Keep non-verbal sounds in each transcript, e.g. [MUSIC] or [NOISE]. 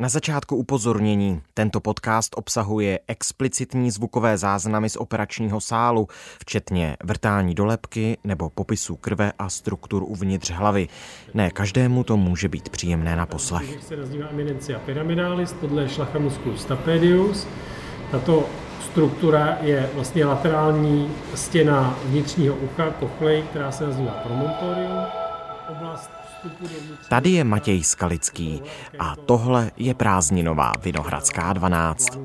Na začátku upozornění. Tento podcast obsahuje explicitní zvukové záznamy z operačního sálu, včetně vrtání dolepky nebo popisu krve a struktur uvnitř hlavy. Ne každému to může být příjemné na poslech. se nazývá eminencia pyramidalis, je šlachamusculus stapedius. Tato struktura je vlastně laterální stěna vnitřního ucha, kochlej, která se nazývá promontorium. Oblast Tady je Matěj Skalický a tohle je prázdninová Vinohradská 12.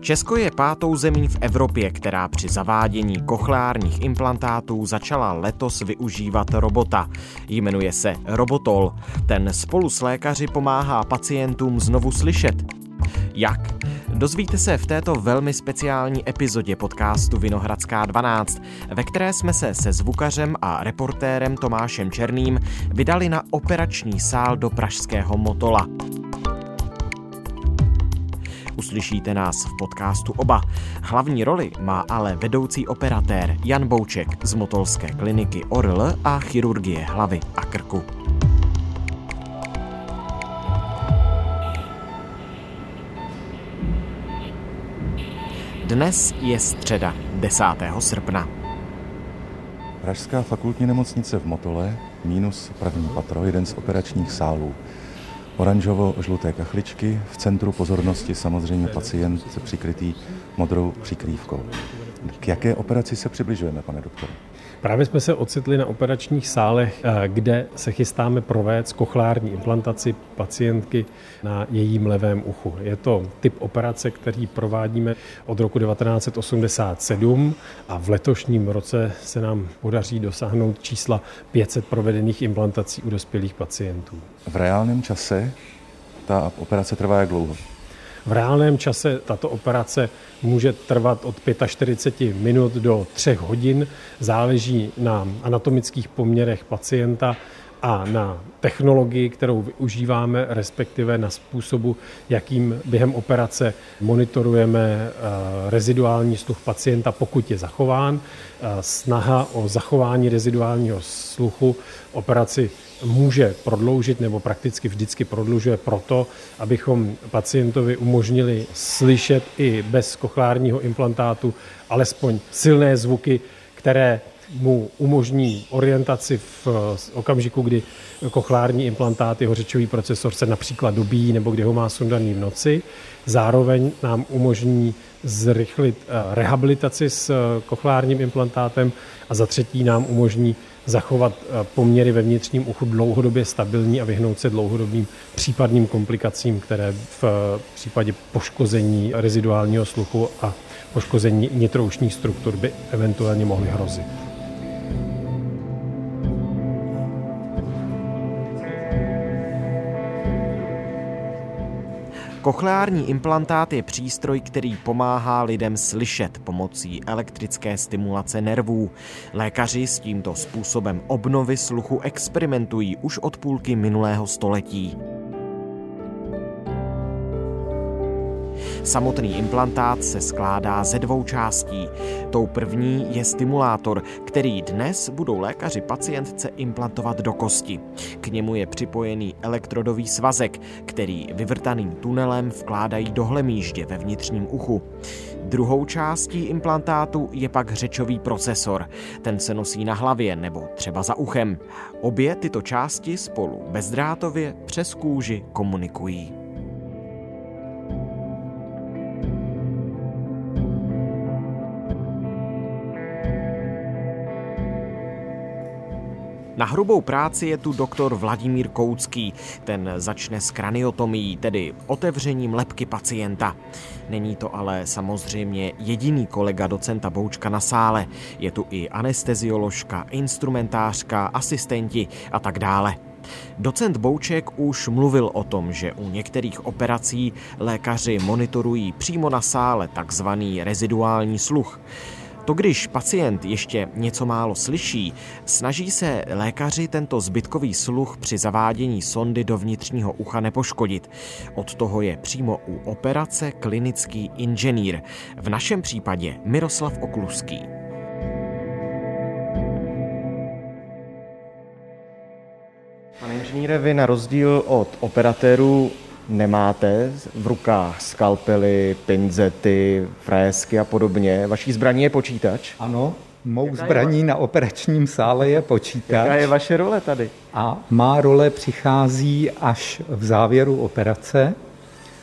Česko je pátou zemí v Evropě, která při zavádění kochleárních implantátů začala letos využívat robota. Jmenuje se Robotol. Ten spolu s lékaři pomáhá pacientům znovu slyšet. Jak? Dozvíte se v této velmi speciální epizodě podcastu Vinohradská 12, ve které jsme se se zvukařem a reportérem Tomášem Černým vydali na operační sál do pražského Motola. Uslyšíte nás v podcastu oba. Hlavní roli má ale vedoucí operatér Jan Bouček z Motolské kliniky ORL a chirurgie hlavy a krku. Dnes je středa 10. srpna. Pražská fakultní nemocnice v Motole, minus první patro, jeden z operačních sálů. Oranžovo-žluté kachličky, v centru pozornosti samozřejmě pacient přikrytý modrou přikrývkou. K jaké operaci se přibližujeme, pane doktore? Právě jsme se ocitli na operačních sálech, eh, kde se chystáme provést kochlární implantaci pacientky na jejím levém uchu. Je to typ operace, který provádíme od roku 1987 a v letošním roce se nám podaří dosáhnout čísla 500 provedených implantací u dospělých pacientů. V reálném čase ta operace trvá jak dlouho? V reálném čase tato operace může trvat od 45 minut do 3 hodin, záleží na anatomických poměrech pacienta a na technologii, kterou využíváme, respektive na způsobu, jakým během operace monitorujeme eh, reziduální sluch pacienta, pokud je zachován. Eh, snaha o zachování reziduálního sluchu operaci může prodloužit nebo prakticky vždycky prodlužuje proto, abychom pacientovi umožnili slyšet i bez kochlárního implantátu alespoň silné zvuky, které mu umožní orientaci v okamžiku, kdy kochlární implantát, jeho řečový procesor se například dobíjí nebo kdy ho má sundaný v noci. Zároveň nám umožní zrychlit eh, rehabilitaci s eh, kochlárním implantátem a za třetí nám umožní zachovat eh, poměry ve vnitřním uchu dlouhodobě stabilní a vyhnout se dlouhodobým případným komplikacím, které v případě poškození reziduálního sluchu a poškození nitroušních struktur by eventuálně mohly hrozit. Kochleární implantát je přístroj, který pomáhá lidem slyšet pomocí elektrické stimulace nervů. Lékaři s tímto způsobem obnovy sluchu experimentují už od půlky minulého století. Samotný implantát se skládá ze dvou částí. Tou první je stimulátor, který dnes budou lékaři pacientce implantovat do kosti. K němu je připojený elektrodový svazek, který vyvrtaným tunelem vkládají do hlemíždě ve vnitřním uchu. Druhou částí implantátu je pak řečový procesor. Ten se nosí na hlavě nebo třeba za uchem. Obě tyto části spolu bezdrátově přes kůži komunikují. Na hrubou práci je tu doktor Vladimír Koucký. Ten začne s kraniotomií, tedy otevřením lepky pacienta. Není to ale samozřejmě jediný kolega docenta Boučka na sále. Je tu i anestezioložka, instrumentářka, asistenti a tak dále. Docent Bouček už mluvil o tom, že u některých operací lékaři monitorují přímo na sále takzvaný reziduální sluch. To, když pacient ještě něco málo slyší, snaží se lékaři tento zbytkový sluch při zavádění sondy do vnitřního ucha nepoškodit. Od toho je přímo u operace klinický inženýr, v našem případě Miroslav Okluský. Pane Vladimíre, vy na rozdíl od operatérů nemáte v rukách skalpely, pinzety, frésky a podobně. Vaší zbraní je počítač? Ano, mou Jaká zbraní je... na operačním sále je počítač. Jaká je vaše role tady? A má role přichází až v závěru operace,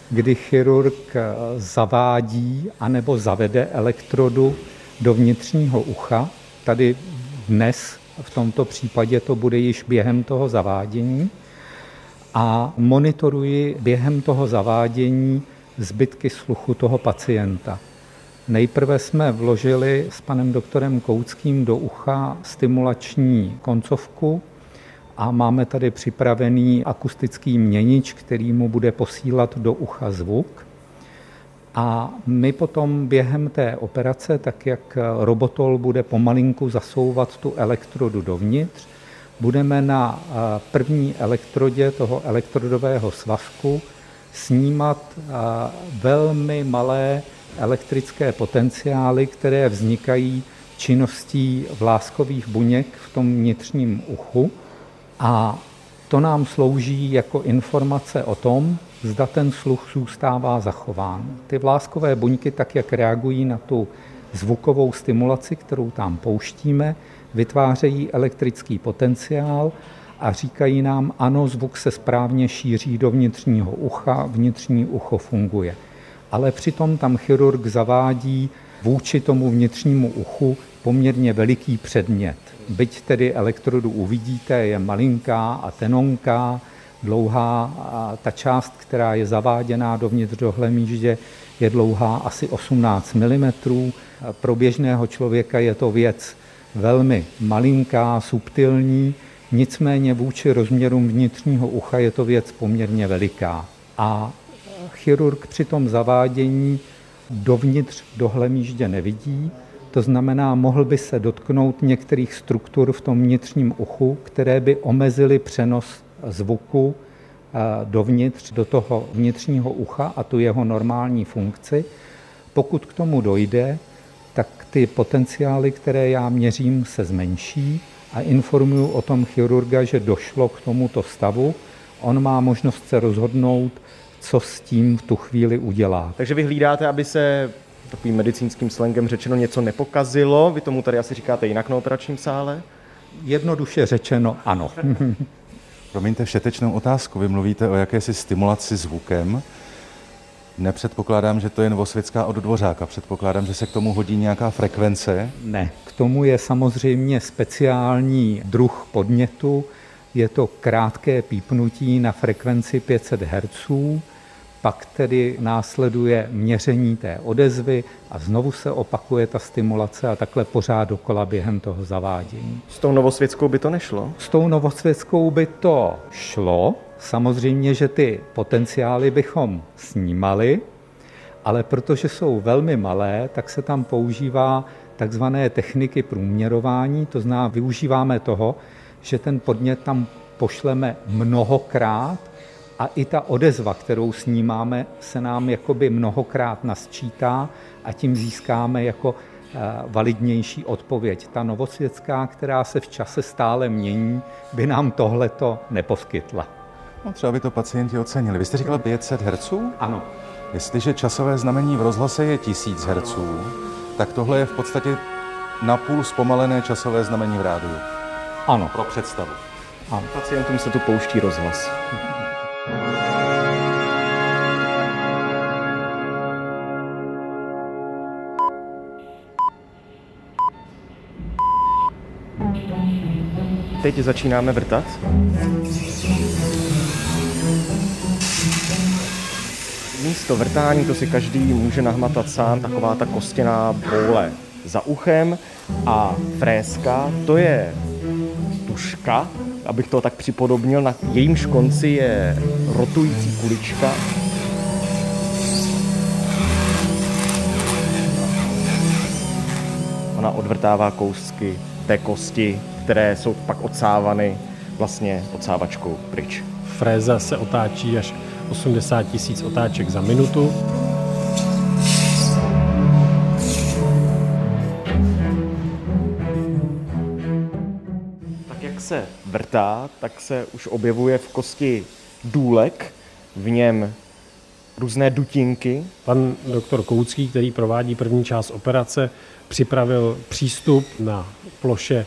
kdy chirurg zavádí anebo zavede elektrodu do vnitřního ucha. Tady dnes v tomto případě to bude již během toho zavádění a monitoruji během toho zavádění zbytky sluchu toho pacienta. Nejprve jsme vložili s panem doktorem Kouckým do ucha stimulační koncovku a máme tady připravený akustický měnič, který mu bude posílat do ucha zvuk. A my potom během té operace, tak jak robotol bude pomalinku zasouvat tu elektrodu dovnitř, budeme na eh, první elektrodě toho elektrodového svazku snímat eh, velmi malé elektrické potenciály, které vznikají činností vláskových buněk v tom vnitřním uchu. A to nám slouží jako informace o tom, zda ten sluch zůstává zachován. Ty vláskové buňky, tak jak reagují na tu zvukovou stimulaci, kterou tam pouštíme, vytvářejí elektrický potenciál a říkají nám, ano, zvuk se správně šíří do vnitřního ucha, vnitřní ucho funguje. Ale přitom tam chirurg zavádí vůči tomu vnitřnímu uchu poměrně veliký předmět. Byť tedy elektrodu uvidíte, je malinká a tenonká, dlouhá a ta část, která je zaváděná dovnitř do hlemíždě, je dlouhá asi 18 mm. Pro běžného člověka je to věc velmi malinká, subtilní, nicméně vůči rozměrům vnitřního ucha je to věc poměrně veliká. A chirurg při tom zavádění dovnitř do hlemíždě nevidí, to znamená, mohl by se dotknout některých struktur v tom vnitřním uchu, které by omezily přenos zvuku eh, dovnitř, do toho vnitřního ucha a tu jeho normální funkci. Pokud k tomu dojde, ty potenciály, které já měřím, se zmenší a informuju o tom chirurga, že došlo k tomuto stavu. On má možnost se rozhodnout, co s tím v tu chvíli udělá. Takže vy hlídáte, aby se takovým medicínským slangem řečeno něco nepokazilo? Vy tomu tady asi říkáte jinak na operačním sále? Jednoduše řečeno ano. [LAUGHS] Promiňte všetečnou otázku. Vy mluvíte o jakési stimulaci zvukem. Nepředpokládám, že to je Novosvětská od Dvořáka. Předpokládám, že se k tomu hodí nějaká frekvence. Ne, k tomu je samozřejmě speciální druh podnětu. Je to krátké pípnutí na frekvenci 500 Hz pak tedy následuje měření té odezvy a znovu se opakuje ta stimulace a takhle pořád dokola během toho zavádění. S tou novosvětskou by to nešlo? S tou novosvětskou by to šlo. Samozřejmě, že ty potenciály bychom snímali, ale protože jsou velmi malé, tak se tam používá takzvané techniky průměrování, to znamená, využíváme toho, že ten podnět tam pošleme mnohokrát a i ta odezva, kterou snímáme, se nám jakoby mnohokrát nasčítá a tím získáme jako eh, validnější odpověď. Ta novosvětská, která se v čase stále mění, by nám tohleto neposkytla. No, třeba by to pacienti ocenili. Vy jste říkal 500 Hz? Ano. Jestliže časové znamení v rozhlase je 1000 Hz, tak tohle je v podstatě napůl zpomalené časové znamení v rádiu. Ano. Pro představu. Ano. Pacientům se tu pouští rozhlas. Teď začínáme vrtat. Místo vrtání to si každý může nahmatat sám, taková ta kostěná boule za uchem a fréska, to je tuška, abych to tak připodobnil, na jejímž konci je rotující kulička. Ona odvrtává kousky té kosti, které jsou pak odsávany vlastně odsávačkou pryč. Fréza se otáčí až 80 tisíc otáček za minutu. se vrtá, tak se už objevuje v kosti důlek, v něm různé dutinky. Pan doktor Koucký, který provádí první část operace, připravil přístup na ploše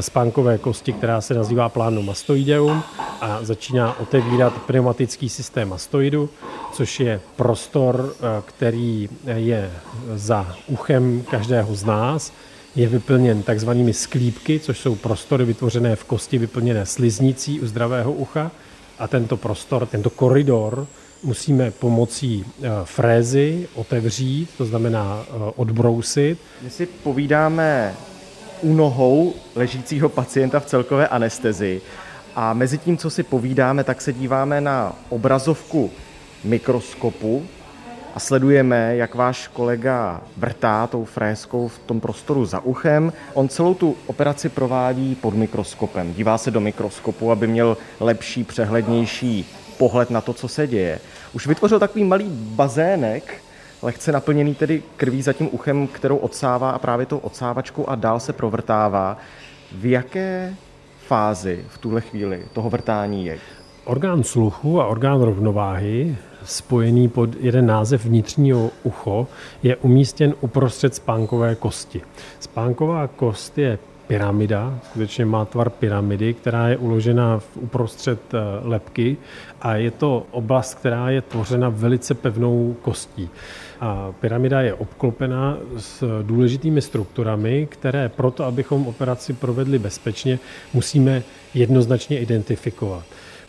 spánkové kosti, která se nazývá plánu mastoideum a začíná otevírat pneumatický systém mastoidu, což je prostor, eh, který je za uchem každého z nás. Je vyplněn takzvanými sklípky, což jsou prostory vytvořené v kosti, vyplněné sliznicí u zdravého ucha. A tento prostor, tento koridor musíme pomocí eh, frézy otevřít, to znamená eh, odbrousit. My si povídáme u nohou ležícího pacienta v celkové anestezi a mezi tím, co si povídáme, tak se díváme na obrazovku mikroskopu a sledujeme, jak váš kolega vrtá tou frézkou v tom prostoru za uchem. On celou tu operaci provádí pod mikroskopem. Dívá se do mikroskopu, aby měl lepší, přehlednější pohled na to, co se děje. Už vytvořil takový malý bazének, lehce naplněný tedy krví za tím uchem, kterou odsává a právě tou odsávačkou a dál se provrtává. V jaké fázi v tuhle chvíli toho vrtání je? Orgán sluchu a orgán rovnováhy, spojený pod jeden název vnitřního ucho, je umístěn uprostřed spánkové kosti. Spánková kost je pyramida, skutečně má tvar pyramidy, která je uložena v uprostřed eh, lepky a je to oblast, která je tvořena velice pevnou kostí. A pyramida je obklopená s důležitými strukturami, které proto, abychom operaci provedli bezpečně, musíme jednoznačně identifikovat.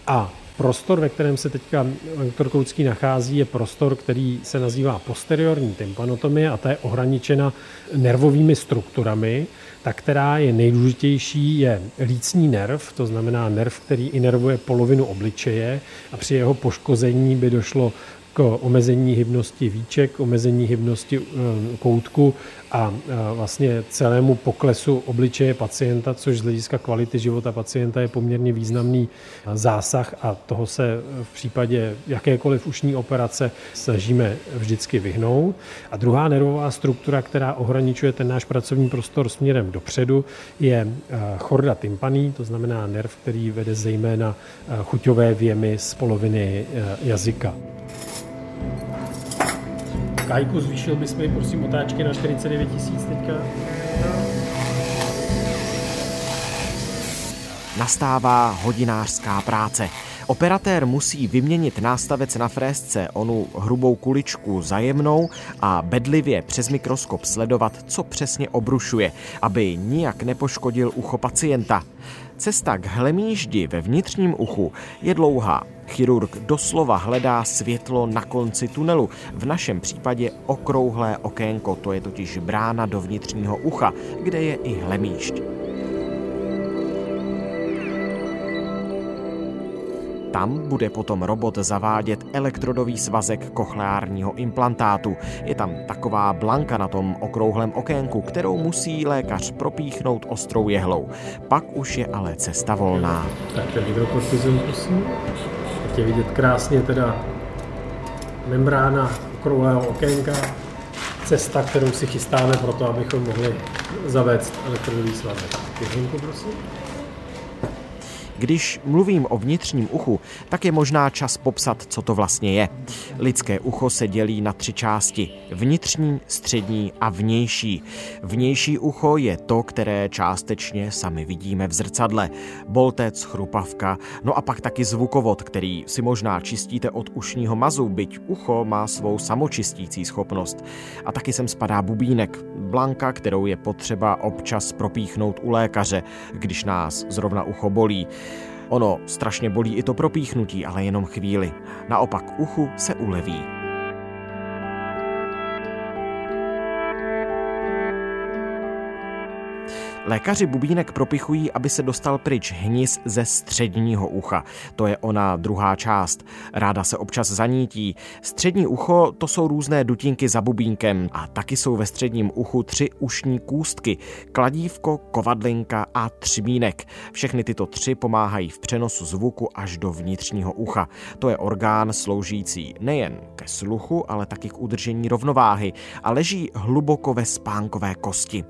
A prostor, ve kterém se teďka doktor Koucký nachází, je prostor, který se nazývá posteriorní tympanotomie a ta je ohraničena nervovými strukturami. Ta, která je nejdůležitější, je lícní nerv, to znamená nerv, který inervuje polovinu obličeje a při jeho poškození by došlo k omezení hybnosti víček, omezení hybnosti eh, koutku a eh, vlastně celému poklesu obličeje pacienta, což z hlediska kvality života pacienta je poměrně významný eh, zásah a toho se v případě jakékoliv ušní operace snažíme vždycky vyhnout. A druhá nervová struktura, která ohraničuje ten náš pracovní prostor směrem dopředu, je chorda tympaní, to znamená nerv, který vede zejména chuťové věmy z poloviny jazyka. Kajku, zvýšil bys mi prosím otáčky na 49 tisíc teďka. Nastává hodinářská práce. Operatér musí vyměnit nástavec na frézce, onu hrubou kuličku zajemnou a bedlivě přes mikroskop sledovat, co přesně obrušuje, aby nijak nepoškodil ucho pacienta. Cesta k hlemíždi ve vnitřním uchu je dlouhá. Chirurg doslova hledá světlo na konci tunelu, v našem případě okrouhlé okénko, to je totiž brána do vnitřního ucha, kde je i hlemíšť. Tam bude potom robot zavádět elektrodový svazek kochleárního implantátu. Je tam taková blanka na tom okrouhlém okénku, kterou musí lékař propíchnout ostrou jehlou. Pak už je ale cesta volná. Tak ten. Je vidět krásně teda membrána okrouhlého okénka, cesta, kterou si chystáme pro to, abychom mohli zavést elektrodový svazek. Pěkninku, prosím. Když mluvím o vnitřním uchu, tak je možná čas popsat, co to vlastně je. Lidské ucho se dělí na tři části. Vnitřní, střední a vnější. Vnější ucho je to, které částečně sami vidíme v zrcadle. Boltec, chrupavka, no a pak taky zvukovod, který si možná čistíte od ušního mazu, byť ucho má svou samočistící schopnost. A taky sem spadá bubínek, blanka, kterou je potřeba občas propíchnout u lékaře, když nás zrovna ucho bolí. Ono strašně bolí i to propíchnutí, ale jenom chvíli. Naopak uchu se uleví. Lékaři bubínek propichují, aby se dostal pryč hnis ze středního ucha. To je ona druhá část. Ráda se občas zanítí. Střední ucho to jsou různé dutinky za bubínkem a taky jsou ve středním uchu tři ušní kůstky. Kladívko, kovadlinka a třmínek. Všechny tyto tři pomáhají v přenosu zvuku až do vnitřního ucha. To je orgán sloužící nejen ke sluchu, ale taky k udržení rovnováhy a leží hluboko ve spánkové kosti.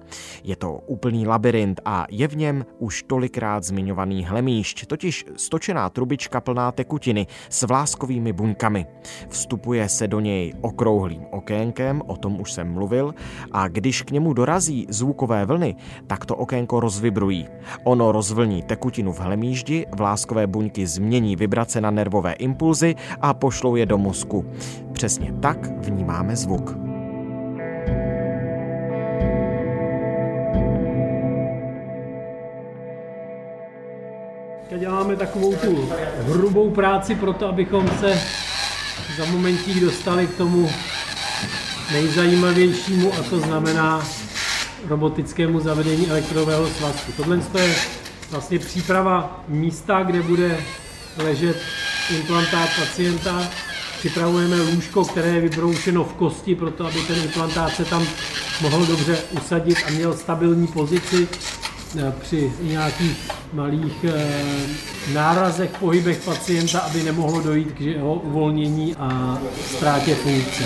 Je to úplný labirint labirint a je v něm už tolikrát zmiňovaný hlemíšť, totiž stočená trubička plná tekutiny s vláskovými buňkami. Vstupuje se do něj okrouhlým okénkem, o tom už jsem mluvil, a když k němu dorazí zvukové vlny, tak to okénko rozvibrují. Ono rozvlní tekutinu v hlemíždi, vláskové buňky změní vibrace na nervové impulzy a pošlou je do mozku. Přesně tak vnímáme zvuk. Děláme takovou tu hrubou práci pro to, abychom se za momentík dostali k tomu nejzajímavějšímu a to znamená robotickému zavedení elektrového svazku. Tohle je vlastně příprava místa, kde bude ležet implantát pacienta. Připravujeme lůžko, které je vybroušeno v kosti, proto aby ten implantát se tam mohl dobře usadit a měl stabilní pozici. Eh, při nějakých malých eh, nárazech, pohybech pacienta, aby nemohlo dojít k jeho uvolnění a ztrátě funkce.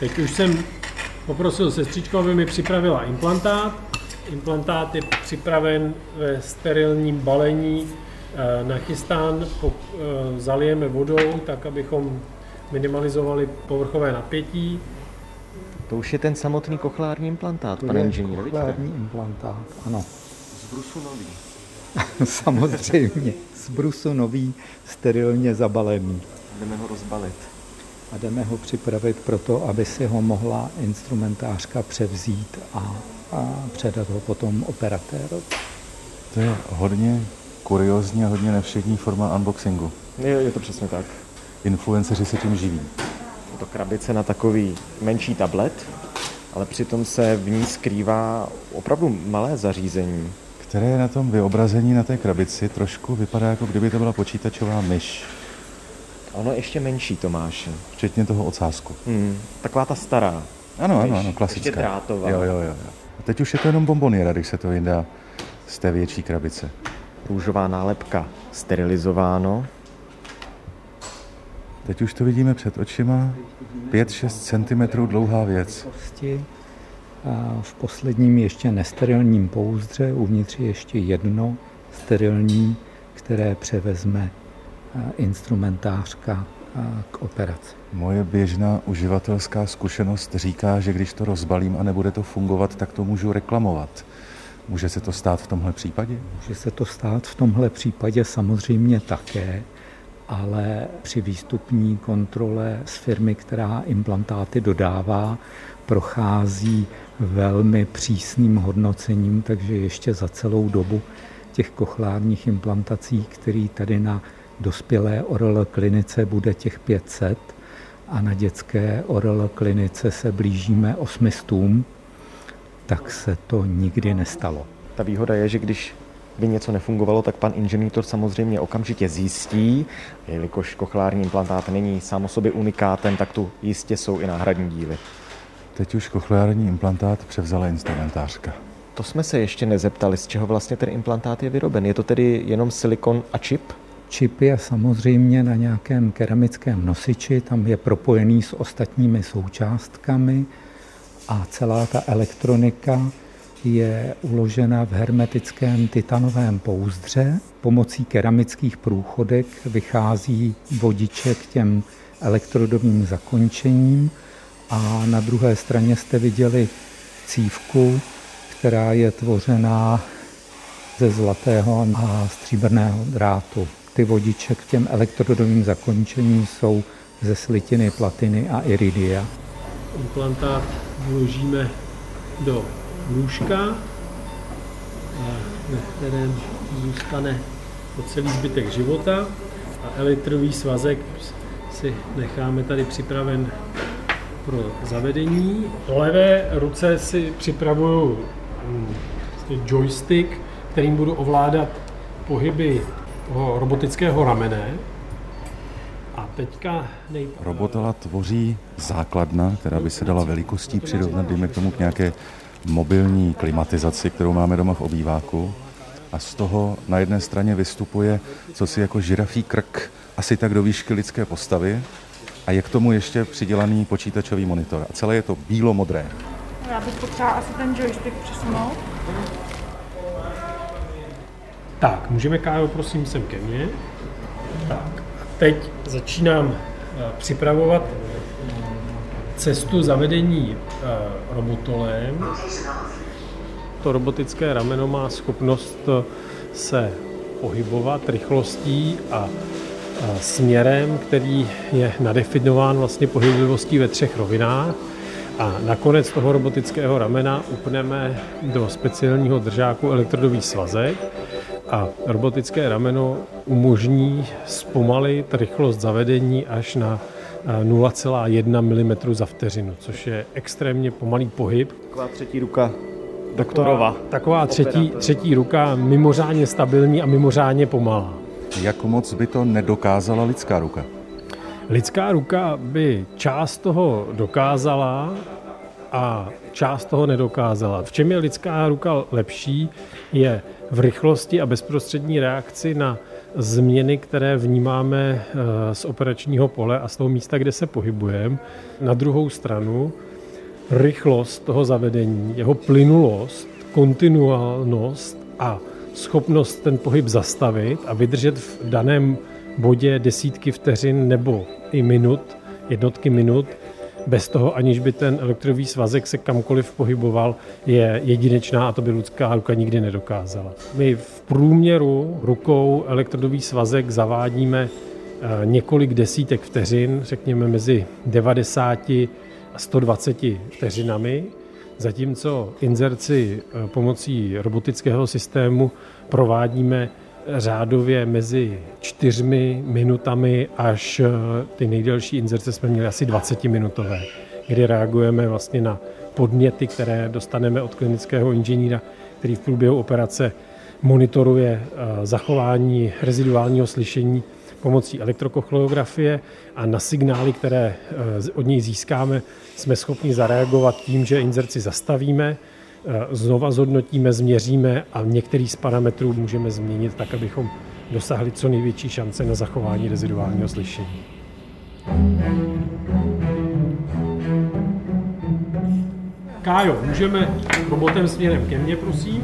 Teď už jsem poprosil sestřičku, aby mi připravila implantát. Implantát je připraven ve sterilním balení, eh, nachystán, eh, zalijeme vodou, tak abychom minimalizovali povrchové napětí. To už je ten samotný kochlární implantát, to pane inženýr. Kochlární implantát, ano. Z brusu nový. [LAUGHS] Samozřejmě, z brusu nový, sterilně zabalený. Jdeme ho rozbalit. A jdeme ho připravit proto, aby si ho mohla instrumentářka převzít a a předat ho potom operatérovi. To je hodně kuriozní a hodně nevšední forma unboxingu. Je, je to přesně tak. Influenceři se tím živí. Je to krabice na takový menší tablet, ale přitom se v ní skrývá opravdu malé zařízení. Které je na tom vyobrazení na té krabici trošku vypadá, jako kdyby to byla počítačová myš. Ono ještě menší, Tomáš. Včetně toho ocásku. Hmm, taková ta stará. Ano, ano, ano, klasická. Ještě drátová. Jo, jo, jo. jo. A teď už je to jenom bomboniera, když se to vyndá z té větší krabice. Růžová nálepka sterilizováno. Teď už to vidíme před očima. 5-6 cm dlouhá věc. A v posledním ještě nesterilním pouzdře, uvnitř je ještě jedno sterilní, které převezme instrumentářka k operaci. Moje běžná uživatelská zkušenost říká, že když to rozbalím a nebude to fungovat, tak to můžu reklamovat. Může se to stát v tomhle případě? Může se to stát v tomhle případě samozřejmě také, ale při výstupní kontrole z firmy, která implantáty dodává, prochází velmi přísným hodnocením, takže ještě za celou dobu těch kochlárních implantací, který tady na dospělé ORL klinice bude těch 500 a na dětské ORL klinice se blížíme 800, tak se to nikdy nestalo. Ta výhoda je, že když by něco nefungovalo, tak pan inženýr to samozřejmě okamžitě zjistí. Jelikož kochlární implantát není sám o sobě unikátem, tak tu jistě jsou i náhradní díly. Teď už kochlární implantát převzala instrumentářka. To jsme se ještě nezeptali, z čeho vlastně ten implantát je vyroben. Je to tedy jenom silikon a čip? Čip je samozřejmě na nějakém keramickém nosiči, tam je propojený s ostatními součástkami a celá ta elektronika je uložena v hermetickém titanovém pouzdře. Pomocí keramických průchodek vychází vodiče k těm elektrodovým zakončením a na druhé straně jste viděli cívku, která je tvořená ze zlatého a stříbrného drátu ty vodiče k těm elektrodovým zakončením jsou ze slitiny, platiny a iridia. Implantát vložíme do lůžka, na kterém zůstane po celý zbytek života a elektrový svazek si necháme tady připraven pro zavedení. Po levé ruce si připravuju hm, joystick, kterým budu ovládat pohyby robotického ramene. A teďka nej... Robotala tvoří základna, která by se dala velikostí přirovnat, dejme k tomu k nějaké mobilní klimatizaci, kterou máme doma v obýváku. a z toho na jedné straně vystupuje co si jako žirafí krk, asi tak do výšky lidské postavy a je k tomu ještě přidělaný počítačový monitor. A celé je to bílo-modré. Já bych potřeba asi ten joystick přesunout. Tak, můžeme Kájo, prosím, sem ke mně. Tak, a teď začínám eh, připravovat cestu zavedení eh, robotolem. To robotické rameno má schopnost eh, se pohybovat rychlostí a směrem, který je nadefinován vlastně pohyblivostí ve třech rovinách. A nakonec toho robotického ramena upneme do speciálního držáku elektrodový svazek a robotické rameno umožní zpomalit rychlost zavedení až na 0,1 mm za vteřinu, což je extrémně pomalý pohyb. Taková třetí ruka doktorova. Taková, taková třetí, třetí ruka mimořádně stabilní a mimořádně pomalá. Jak moc by to nedokázala lidská ruka? Lidská ruka by část toho dokázala a část toho nedokázala. V čem je lidská ruka lepší, je v rychlosti a bezprostřední reakci na změny, které vnímáme eh, z operačního pole a z toho místa, kde se pohybujeme. Na druhou stranu rychlost toho zavedení, jeho plynulost, kontinuálnost a schopnost ten pohyb zastavit a vydržet v daném bodě desítky vteřin nebo i minut, jednotky minut, bez toho, aniž by ten elektrový svazek se kamkoliv pohyboval, je jedinečná a to by lidská ruka nikdy nedokázala. My v průměru rukou elektrodový svazek zavádíme eh, několik desítek vteřin, řekněme mezi 90 a 120 vteřinami, zatímco inzerci eh, pomocí robotického systému provádíme řádově mezi čtyřmi minutami až eh, ty nejdelší inzerce jsme měli asi 20 minutové, kdy reagujeme vlastně na podněty, které dostaneme od klinického inženýra, který v průběhu operace monitoruje eh, zachování reziduálního slyšení pomocí elektrokochleografie a na signály, které eh, od něj získáme, jsme schopni zareagovat tím, že inzerci zastavíme, znova zhodnotíme, změříme a některý z parametrů můžeme změnit tak, abychom dosáhli co největší šance na zachování reziduálního slyšení. Kájo, můžeme robotem směrem ke mně, prosím.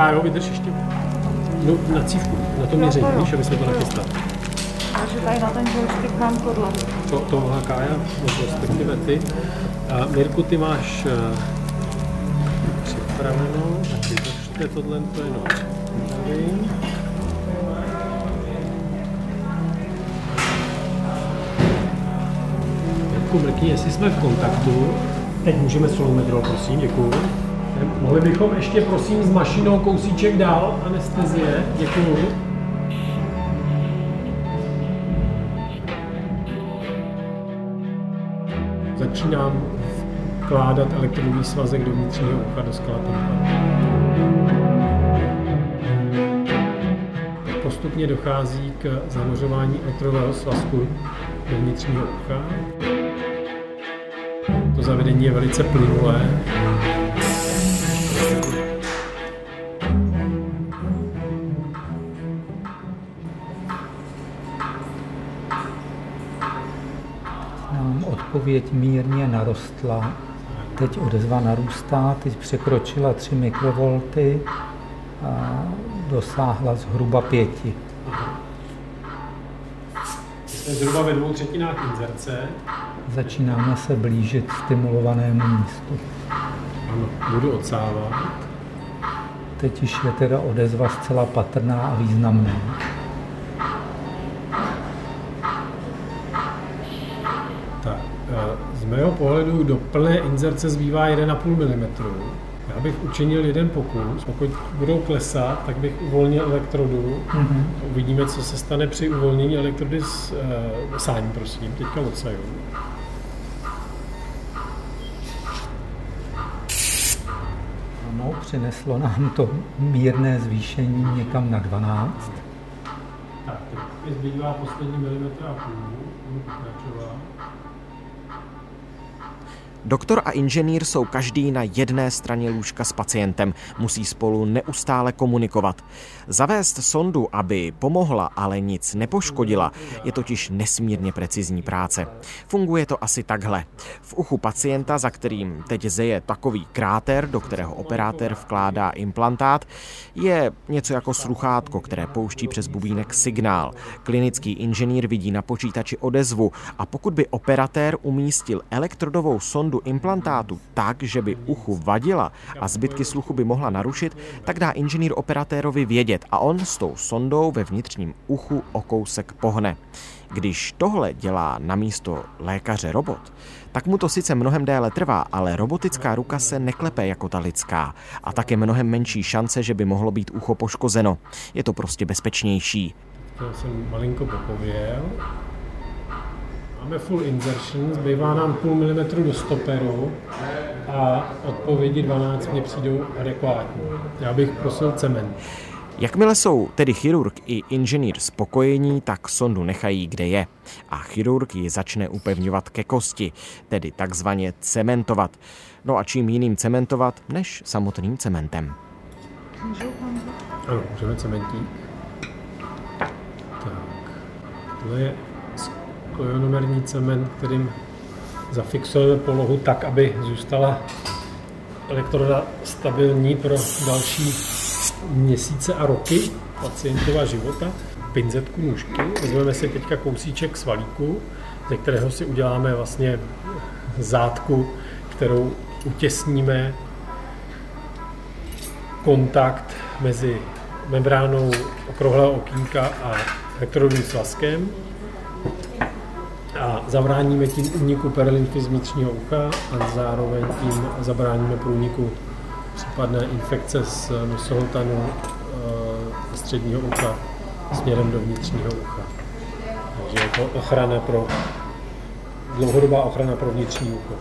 Kájo, vydrž ještě no, na cívku, na to měření, víš, aby jsme to nachystali. Takže tady na ten joystick mám tohle. To, tohle Kája, nebo respektive ty. A Mirku, ty máš uh, připraveno, tak vydržte tohle, to jenom připravím. Mirku, mrkni, jestli jsme v kontaktu, Teď můžeme solometro, prosím, děkuju. Mohli bychom ještě, prosím, s mašinou kousíček dál, anestezie, děkuju. Začínám vkládat elektrodový svazek do vnitřního ucha do skla Postupně dochází k zanořování elektrodového svazku do vnitřního ucha. To zavedení je velice plynulé. Odpověď mírně narostla. Teď odezva narůstá, teď překročila 3 mikrovolty a dosáhla zhruba pěti. Jsme zhruba ve dvou třetinách inzerce. Začínáme se blížit stimulovanému místu. Ano, budu odsávat. Teď již je teda odezva zcela patrná a významná. Mého pohledu do plné inzerce zbývá 1,5 mm. Já bych učinil jeden pokus. Pokud budou klesat, tak bych uvolnil elektrodu. Mm-hmm. Uvidíme, co se stane při uvolnění elektrody s e, sání, prosím. Teďka odsaju. Ano, přineslo nám to mírné zvýšení někam na 12. Tak, teď zbývá poslední milimetr a půl, budu pokračovat. Doktor a inženýr jsou každý na jedné straně lůžka s pacientem, musí spolu neustále komunikovat. Zavést sondu, aby pomohla, ale nic nepoškodila, je totiž nesmírně precizní práce. Funguje to asi takhle. V uchu pacienta, za kterým teď zeje takový kráter, do kterého operátor vkládá implantát, je něco jako sluchátko, které pouští přes bubínek signál. Klinický inženýr vidí na počítači odezvu a pokud by operatér umístil elektrodovou sondu sondu implantátu tak, že by uchu vadila a zbytky sluchu by mohla narušit, tak dá inženýr operatérovi vědět a on s tou sondou ve vnitřním uchu o kousek pohne. Když tohle dělá na místo lékaře robot, tak mu to sice mnohem déle trvá, ale robotická ruka se neklepe jako ta lidská a tak je mnohem menší šance, že by mohlo být ucho poškozeno. Je to prostě bezpečnější. To jsem malinko popověl. Máme full insertion, zbývá nám půl milimetru do stoperu a odpovědi 12 mě přijdou adekvátní. Já bych prosil cement. Jakmile jsou tedy chirurg i inženýr spokojení, tak sondu nechají kde je. A chirurg ji začne upevňovat ke kosti, tedy takzvaně cementovat. No a čím jiným cementovat, než samotným cementem. Ano, můžeme cementík. Tak, tohle je kojonomerní cement, kterým zafixujeme polohu tak, aby zůstala elektroda stabilní pro další měsíce a roky pacientova života. Pinzetku nůžky, vezmeme si teďka kousíček svalíku, ze kterého si uděláme vlastně zátku, kterou utěsníme. Kontakt mezi membránou okrouhlého okýnka a elektrodovým svazkem a zabráníme tím úniku perlinfy z vnitřního ucha a zároveň tím zabráníme průniku případné infekce z nosohltanu e, středního ucha směrem do vnitřního ucha. Takže je to ochrana pro, dlouhodobá ochrana pro vnitřní ucho.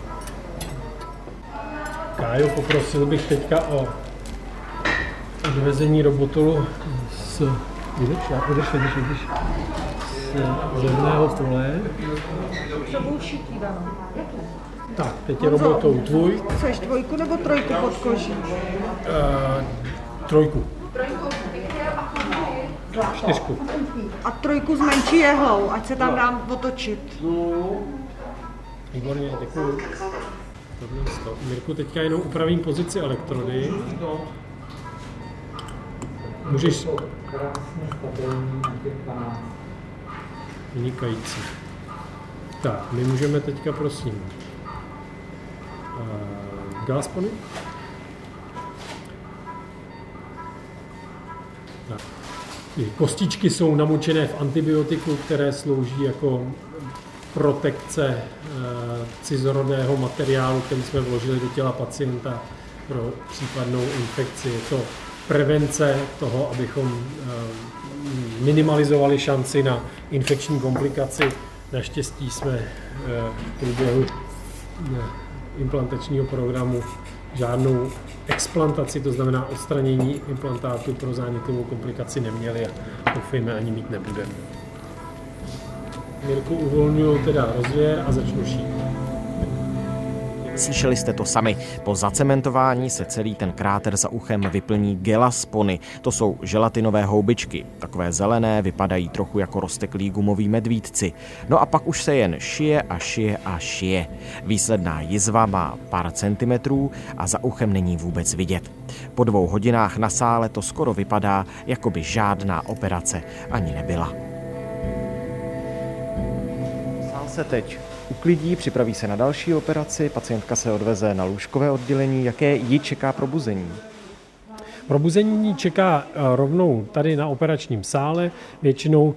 Kájo, poprosil bych teďka o odvezení robotolu z... Vydrž, já, vydrž, vydrž, vydrž z levného pole. Tak, teď je robotou tvůj. Chceš dvojku nebo trojku pod koží? Uh, trojku. Čtyřku. A trojku s menší jehlou, ať se tam dám otočit. Výborně, děkuji. Mirku, teďka jenom upravím pozici elektrody. Můžeš... Vynikající. Tak, my můžeme teďka, prosím, Gaspony. Tak. Kostičky jsou namočené v antibiotiku, které slouží jako protekce e, cizorodného materiálu, který jsme vložili do těla pacienta pro případnou infekci. Je to prevence toho, abychom e, minimalizovali šanci na infekční komplikaci. Naštěstí jsme eh, v průběhu eh, implantačního programu žádnou explantaci, to znamená odstranění implantátu pro zánětlivou komplikaci neměli a doufejme ani mít nebudeme. Mirku uvolňuju teda rozvěr a začnu šít. Slyšeli jste to sami. Po zacementování se celý ten kráter za uchem vyplní gelaspony. To jsou želatinové houbičky. Takové zelené, vypadají trochu jako rozteklí gumoví medvídci. No a pak už se jen šije a šije a šije. Výsledná jizva má pár centimetrů a za uchem není vůbec vidět. Po dvou hodinách na sále to skoro vypadá, jako by žádná operace ani nebyla. Sál se teď uklidí, připraví se na další operaci, pacientka se odveze na lůžkové oddělení. Jaké ji čeká probuzení? Probuzení čeká eh, rovnou tady na operačním sále. Většinou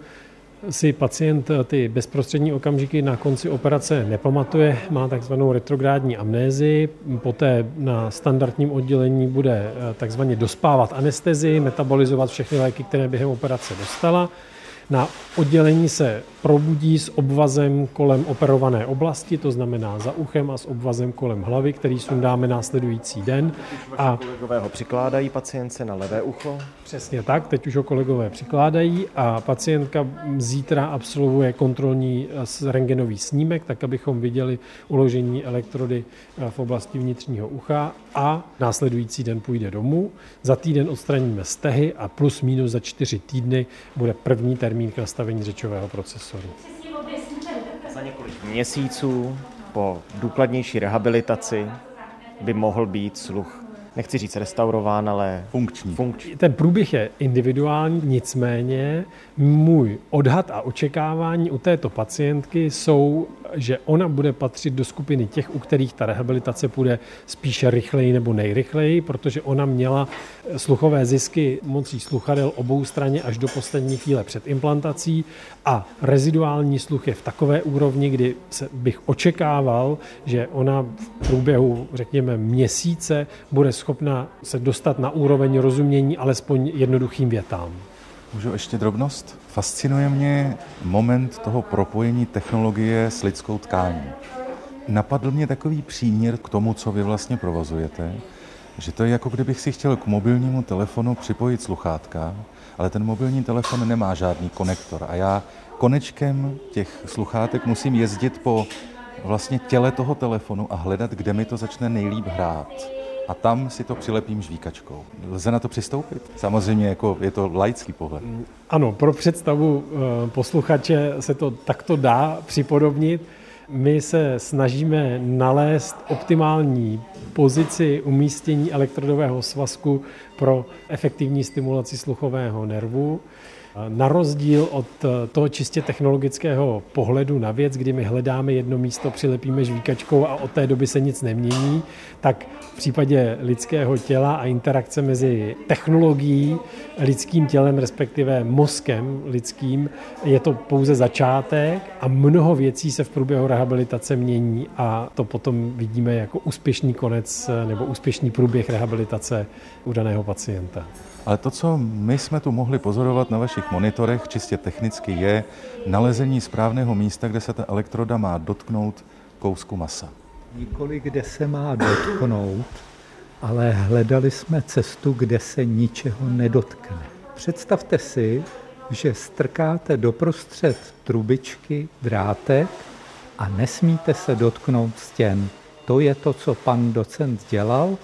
si pacient eh, ty bezprostřední okamžiky na konci operace nepamatuje, má takzvanou retrográdní amnézi, poté na standardním oddělení bude eh, takzvaně dospávat anestezi, metabolizovat všechny léky, které během operace dostala. Na oddělení se probudí s obvazem kolem operované oblasti, to znamená za uchem a s obvazem kolem hlavy, který sundáme následující den. A kolegové ho přikládají pacientce na levé ucho? Přesně tak, teď už ho kolegové přikládají a pacientka zítra absolvuje kontrolní eh, rengenový snímek, tak abychom viděli uložení elektrody eh, v oblasti vnitřního ucha a následující den půjde domů. Za týden odstraníme stehy a plus minus za čtyři týdny bude první termín k nastavení řečového procesoru. Za několik měsíců po důkladnější rehabilitaci by mohl být sluch nechci říct restaurován, ale funkční. funkční. Ten průběh je individuální, nicméně můj odhad a očekávání u této pacientky jsou, že ona bude patřit do skupiny těch, u kterých ta rehabilitace půjde spíše rychleji nebo nejrychleji, protože ona měla sluchové zisky mocí sluchadel obou straně až do poslední chvíle před implantací a reziduální sluch je v takové úrovni, kdy se bych očekával, že ona v průběhu, řekněme, měsíce bude schopna se dostat na úroveň rozumění alespoň jednoduchým větám. Můžu ještě drobnost? Fascinuje mě moment toho propojení technologie s lidskou tkání. Napadl mě takový příměr k tomu, co vy vlastně provozujete, že to je jako kdybych si chtěl k mobilnímu telefonu připojit sluchátka, ale ten mobilní telefon nemá žádný konektor a já konečkem těch sluchátek musím jezdit po vlastně těle toho telefonu a hledat, kde mi to začne nejlíp hrát a tam si to přilepím žvíkačkou. Lze na to přistoupit? Samozřejmě jako je to laický pohled. Ano, pro představu eh, posluchače se to takto dá připodobnit. My se snažíme nalézt optimální pozici umístění elektrodového svazku pro efektivní stimulaci sluchového nervu. Na rozdíl od toho čistě technologického pohledu na věc, kdy my hledáme jedno místo, přilepíme žvíkačkou a od té doby se nic nemění, tak v případě lidského těla a interakce mezi technologií, lidským tělem, respektive mozkem lidským, je to pouze začátek a mnoho věcí se v průběhu rehabilitace mění a to potom vidíme jako úspěšný konec nebo úspěšný průběh rehabilitace u daného pacienta. Ale to, co my jsme tu mohli pozorovat na vašich monitorech, čistě technicky, je nalezení správného místa, kde se ta elektroda má dotknout kousku masa. Nikoli kde se má dotknout, ale hledali jsme cestu, kde se ničeho nedotkne. Představte si, že strkáte doprostřed trubičky drátek a nesmíte se dotknout stěn. To je to, co pan docent dělal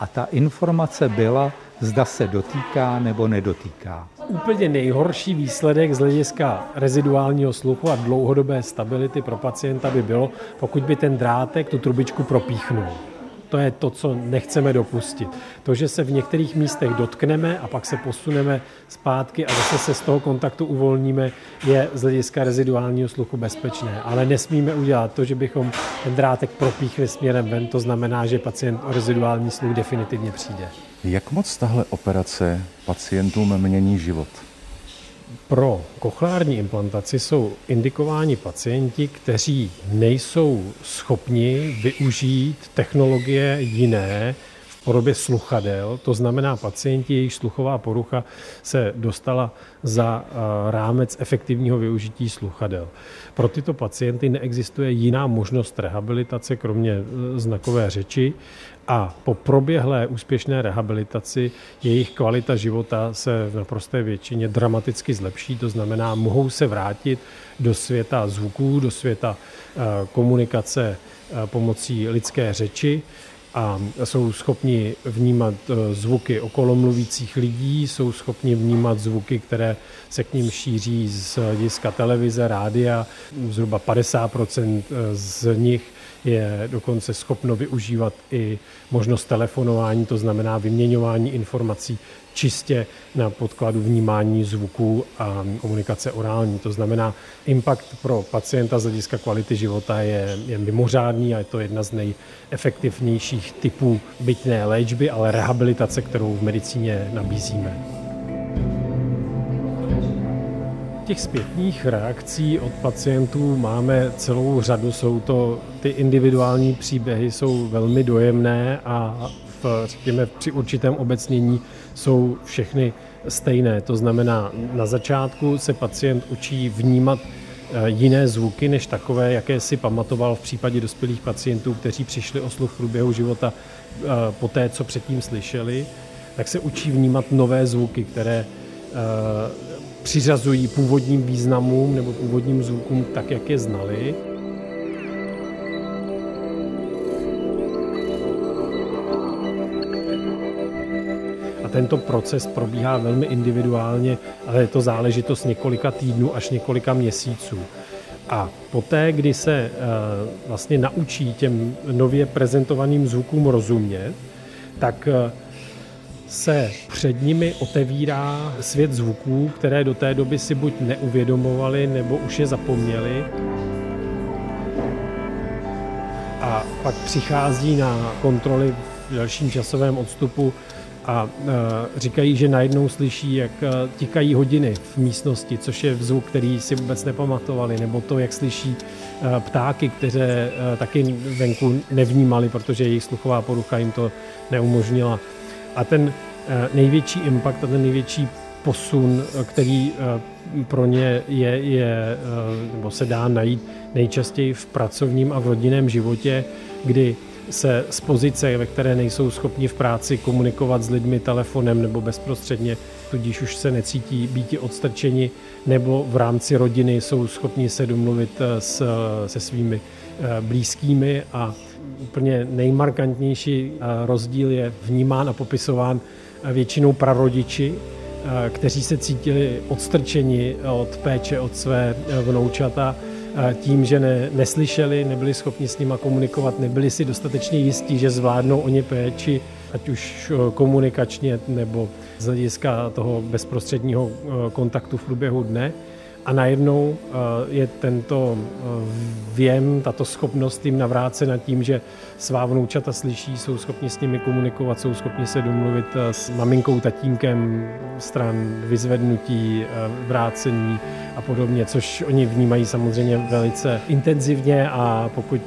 a ta informace byla, zda se dotýká nebo nedotýká. Úplně nejhorší výsledek z hlediska reziduálního sluchu a dlouhodobé stability pro pacienta by bylo, pokud by ten drátek tu trubičku propíchnul. To je to, co nechceme dopustit. To, že se v některých místech dotkneme a pak se posuneme zpátky a zase se z toho kontaktu uvolníme, je z hlediska reziduálního sluchu bezpečné. Ale nesmíme udělat to, že bychom ten drátek propíchli směrem ven. To znamená, že pacient o reziduální sluch definitivně přijde. Jak moc tahle operace pacientům mění život? Pro kochlární implantaci jsou indikováni pacienti, kteří nejsou schopni využít technologie jiné v podobě sluchadel, to znamená pacienti, jejich sluchová porucha se dostala za eh, rámec efektivního využití sluchadel. Pro tyto pacienty neexistuje jiná možnost rehabilitace, kromě eh, znakové řeči a po proběhlé úspěšné rehabilitaci jejich kvalita života se v naprosté většině dramaticky zlepší, to znamená, mohou se vrátit do světa zvuků, do světa eh, komunikace eh, pomocí lidské řeči a jsou schopni vnímat eh, zvuky okolo mluvících lidí, jsou schopni vnímat zvuky, které se k ním šíří z hlediska televize, rádia. Zhruba 50% z nich je dokonce schopno využívat i možnost telefonování, to znamená vyměňování informací čistě na podkladu vnímání zvuků a komunikace orální. To znamená, impact pro pacienta z hlediska kvality života je, je mimořádný a je to jedna z nejefektivnějších typů bytné léčby, ale rehabilitace, kterou v medicíně nabízíme. Těch zpětných reakcí od pacientů máme celou řadu, jsou to ty individuální příběhy, jsou velmi dojemné a v, řekněme, při určitém obecnění jsou všechny stejné. To znamená, na začátku se pacient učí vnímat jiné zvuky než takové, jaké si pamatoval v případě dospělých pacientů, kteří přišli o sluch v průběhu života po té, co předtím slyšeli, tak se učí vnímat nové zvuky, které přiřazují původním významům nebo původním zvukům tak, jak je znali. A tento proces probíhá velmi individuálně, ale je to záležitost několika týdnů až několika měsíců. A poté, kdy se eh, vlastně naučí těm nově prezentovaným zvukům rozumět, tak eh, se před nimi otevírá svět zvuků, které do té doby si buď neuvědomovali, nebo už je zapomněli. A pak přichází na kontroly v dalším časovém odstupu a e, říkají, že najednou slyší, jak e, tikají hodiny v místnosti, což je zvuk, který si vůbec nepamatovali, nebo to, jak slyší e, ptáky, které taky venku nevnímali, protože jejich sluchová porucha jim to neumožnila. A ten eh, největší impact a ten největší posun, eh, který eh, pro ně je, je, nebo se dá najít nejčastěji v pracovním a v rodinném životě, kdy se z pozice, ve které nejsou schopni v práci komunikovat s lidmi telefonem nebo bezprostředně, tudíž už se necítí být odstrčeni, nebo v rámci rodiny jsou schopni se domluvit s, se svými blízkými a úplně nejmarkantnější eh, rozdíl je vnímán a popisován eh, většinou prarodiči, eh, kteří se cítili odstrčeni od péče od své vnoučata tím, že ne, neslyšeli, nebyli schopni s nima komunikovat, nebyli si dostatečně jistí, že zvládnou o ně péči, ať už komunikačně nebo z hlediska toho bezprostředního kontaktu v průběhu dne. A najednou eh, je tento eh, věm, tato schopnost jim navrácena tím, že svá vnoučata slyší, jsou schopni s nimi komunikovat, jsou schopni se domluvit eh, s maminkou, tatínkem stran vyzvednutí, vrácení a podobně, což oni vnímají samozřejmě velice intenzivně a pokud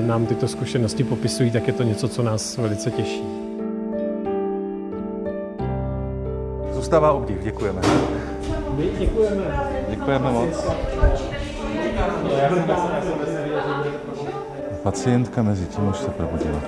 nám tyto zkušenosti popisují, tak je to něco, co nás velice těší. Zůstává obdiv, děkujeme. My děkujeme. Děkujeme moc. Pacientka mezi tím už se probudila.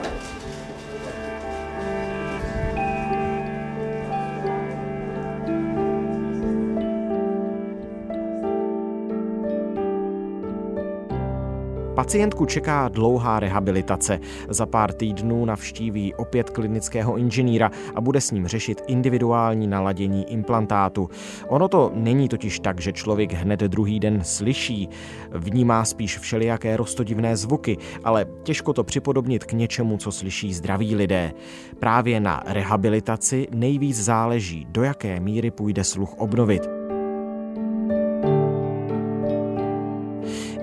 Pacientku čeká dlouhá rehabilitace. Za pár týdnů navštíví opět klinického inženýra a bude s ním řešit individuální naladění implantátu. Ono to není totiž tak, že člověk hned druhý den slyší, vnímá spíš všelijaké rostodivné zvuky, ale těžko to připodobnit k něčemu, co slyší zdraví lidé. Právě na rehabilitaci nejvíc záleží, do jaké míry půjde sluch obnovit.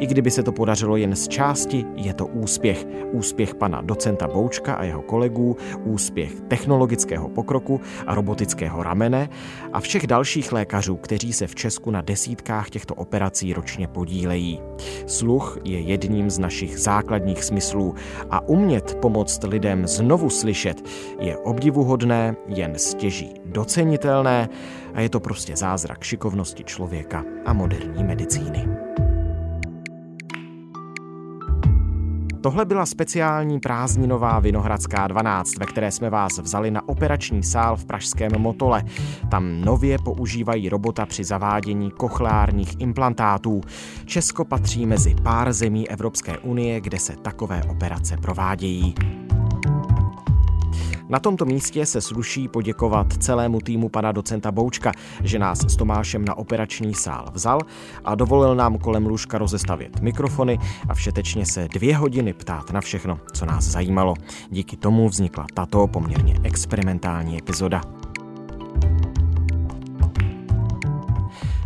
I kdyby se to podařilo jen z části, je to úspěch. Úspěch pana docenta Boučka a jeho kolegů, úspěch technologického pokroku a robotického ramene a všech dalších lékařů, kteří se v Česku na desítkách těchto operací ročně podílejí. Sluch je jedním z našich základních smyslů a umět pomoct lidem znovu slyšet je obdivuhodné, jen stěží docenitelné a je to prostě zázrak šikovnosti člověka a moderní medicíny. Tohle byla speciální prázdninová Vinohradská 12, ve které jsme vás vzali na operační sál v pražském Motole. Tam nově používají robota při zavádění kochleárních implantátů. Česko patří mezi pár zemí Evropské unie, kde se takové operace provádějí. Na tomto místě se sluší poděkovat celému týmu pana docenta Boučka, že nás s Tomášem na operační sál vzal a dovolil nám kolem lůžka rozestavět mikrofony a všetečně se dvě hodiny ptát na všechno, co nás zajímalo. Díky tomu vznikla tato poměrně experimentální epizoda.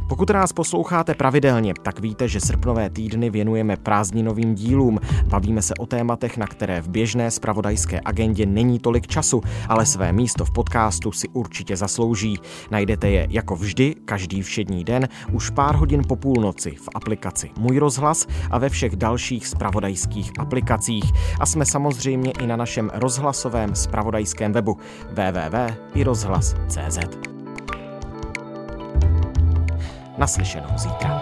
Pokud nás posloucháte pravidelně, tak víte, že srpnové týdny věnujeme prázdninovým dílům. Bavíme se o tématech, na které v běžné spravodajské agendě není tolik času, ale své místo v podcastu si určitě zaslouží. Najdete je jako vždy, každý všední den, už pár hodin po půlnoci v aplikaci Můj rozhlas a ve všech dalších spravodajských aplikacích. A jsme samozřejmě i na našem rozhlasovém spravodajském webu www.irozhlas.cz. Naslyšenou zítra.